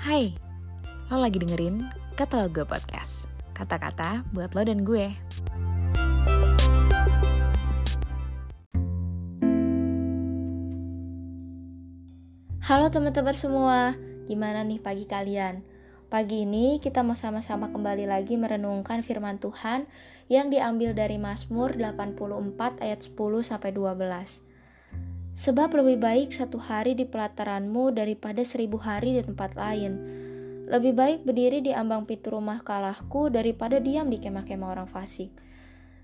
Hai, lo lagi dengerin Kata Lo Gue Podcast Kata-kata buat lo dan gue Halo teman-teman semua, gimana nih pagi kalian? Pagi ini kita mau sama-sama kembali lagi merenungkan firman Tuhan yang diambil dari Mazmur 84 ayat 10 sampai 12. Sebab lebih baik satu hari di pelataranmu daripada seribu hari di tempat lain. Lebih baik berdiri di ambang pintu rumah kalahku daripada diam di kemah-kemah orang fasik.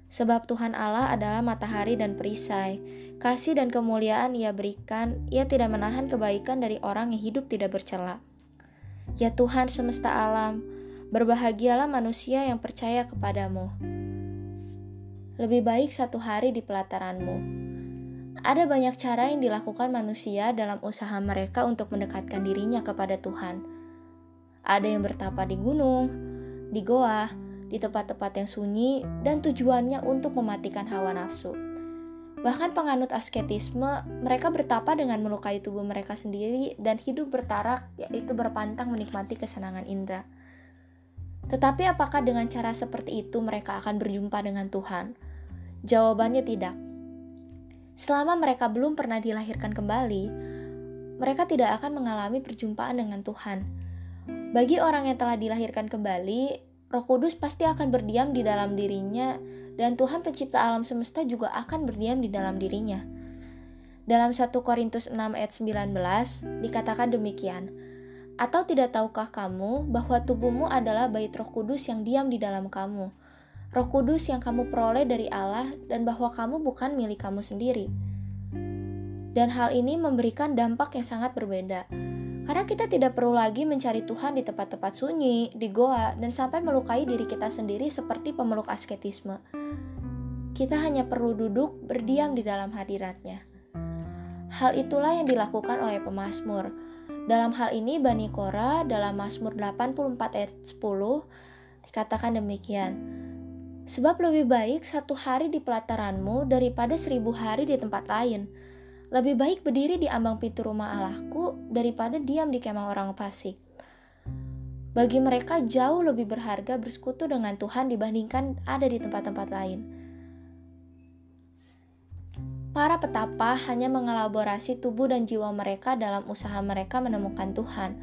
Sebab Tuhan Allah adalah matahari dan perisai. Kasih dan kemuliaan ia berikan, ia tidak menahan kebaikan dari orang yang hidup tidak bercela. Ya Tuhan semesta alam, berbahagialah manusia yang percaya kepadamu. Lebih baik satu hari di pelataranmu. Ada banyak cara yang dilakukan manusia dalam usaha mereka untuk mendekatkan dirinya kepada Tuhan. Ada yang bertapa di gunung, di goa, di tempat-tempat yang sunyi, dan tujuannya untuk mematikan hawa nafsu. Bahkan penganut asketisme, mereka bertapa dengan melukai tubuh mereka sendiri dan hidup bertarak, yaitu berpantang menikmati kesenangan indera. Tetapi apakah dengan cara seperti itu mereka akan berjumpa dengan Tuhan? Jawabannya tidak. Selama mereka belum pernah dilahirkan kembali, mereka tidak akan mengalami perjumpaan dengan Tuhan. Bagi orang yang telah dilahirkan kembali, Roh Kudus pasti akan berdiam di dalam dirinya dan Tuhan pencipta alam semesta juga akan berdiam di dalam dirinya. Dalam 1 Korintus 6 ayat 19 dikatakan demikian. Atau tidak tahukah kamu bahwa tubuhmu adalah bait Roh Kudus yang diam di dalam kamu? Roh Kudus yang kamu peroleh dari Allah dan bahwa kamu bukan milik kamu sendiri. Dan hal ini memberikan dampak yang sangat berbeda karena kita tidak perlu lagi mencari Tuhan di tempat-tempat sunyi, di goa, dan sampai melukai diri kita sendiri seperti pemeluk asketisme. Kita hanya perlu duduk berdiam di dalam hadiratnya. Hal itulah yang dilakukan oleh pemazmur. Dalam hal ini Bani Kora dalam Mazmur 84 ayat 10 dikatakan demikian. Sebab lebih baik satu hari di pelataranmu daripada seribu hari di tempat lain lebih baik berdiri di ambang pintu rumah Allahku daripada diam di kemah orang fasik. Bagi mereka jauh lebih berharga bersekutu dengan Tuhan dibandingkan ada di tempat-tempat lain. Para petapa hanya mengelaborasi tubuh dan jiwa mereka dalam usaha mereka menemukan Tuhan.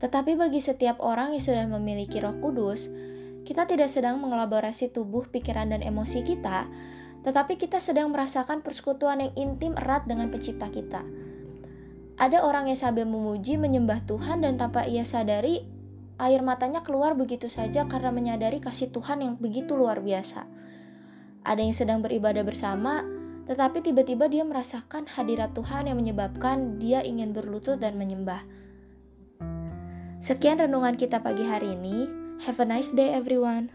Tetapi bagi setiap orang yang sudah memiliki Roh Kudus, kita tidak sedang mengelaborasi tubuh, pikiran, dan emosi kita, tetapi kita sedang merasakan persekutuan yang intim erat dengan pencipta kita. Ada orang yang sambil memuji menyembah Tuhan dan tanpa ia sadari air matanya keluar begitu saja karena menyadari kasih Tuhan yang begitu luar biasa. Ada yang sedang beribadah bersama, tetapi tiba-tiba dia merasakan hadirat Tuhan yang menyebabkan dia ingin berlutut dan menyembah. Sekian renungan kita pagi hari ini. Have a nice day everyone.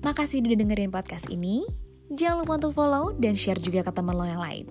Makasih udah dengerin podcast ini. Jangan lupa untuk follow dan share juga ke teman lo yang lain.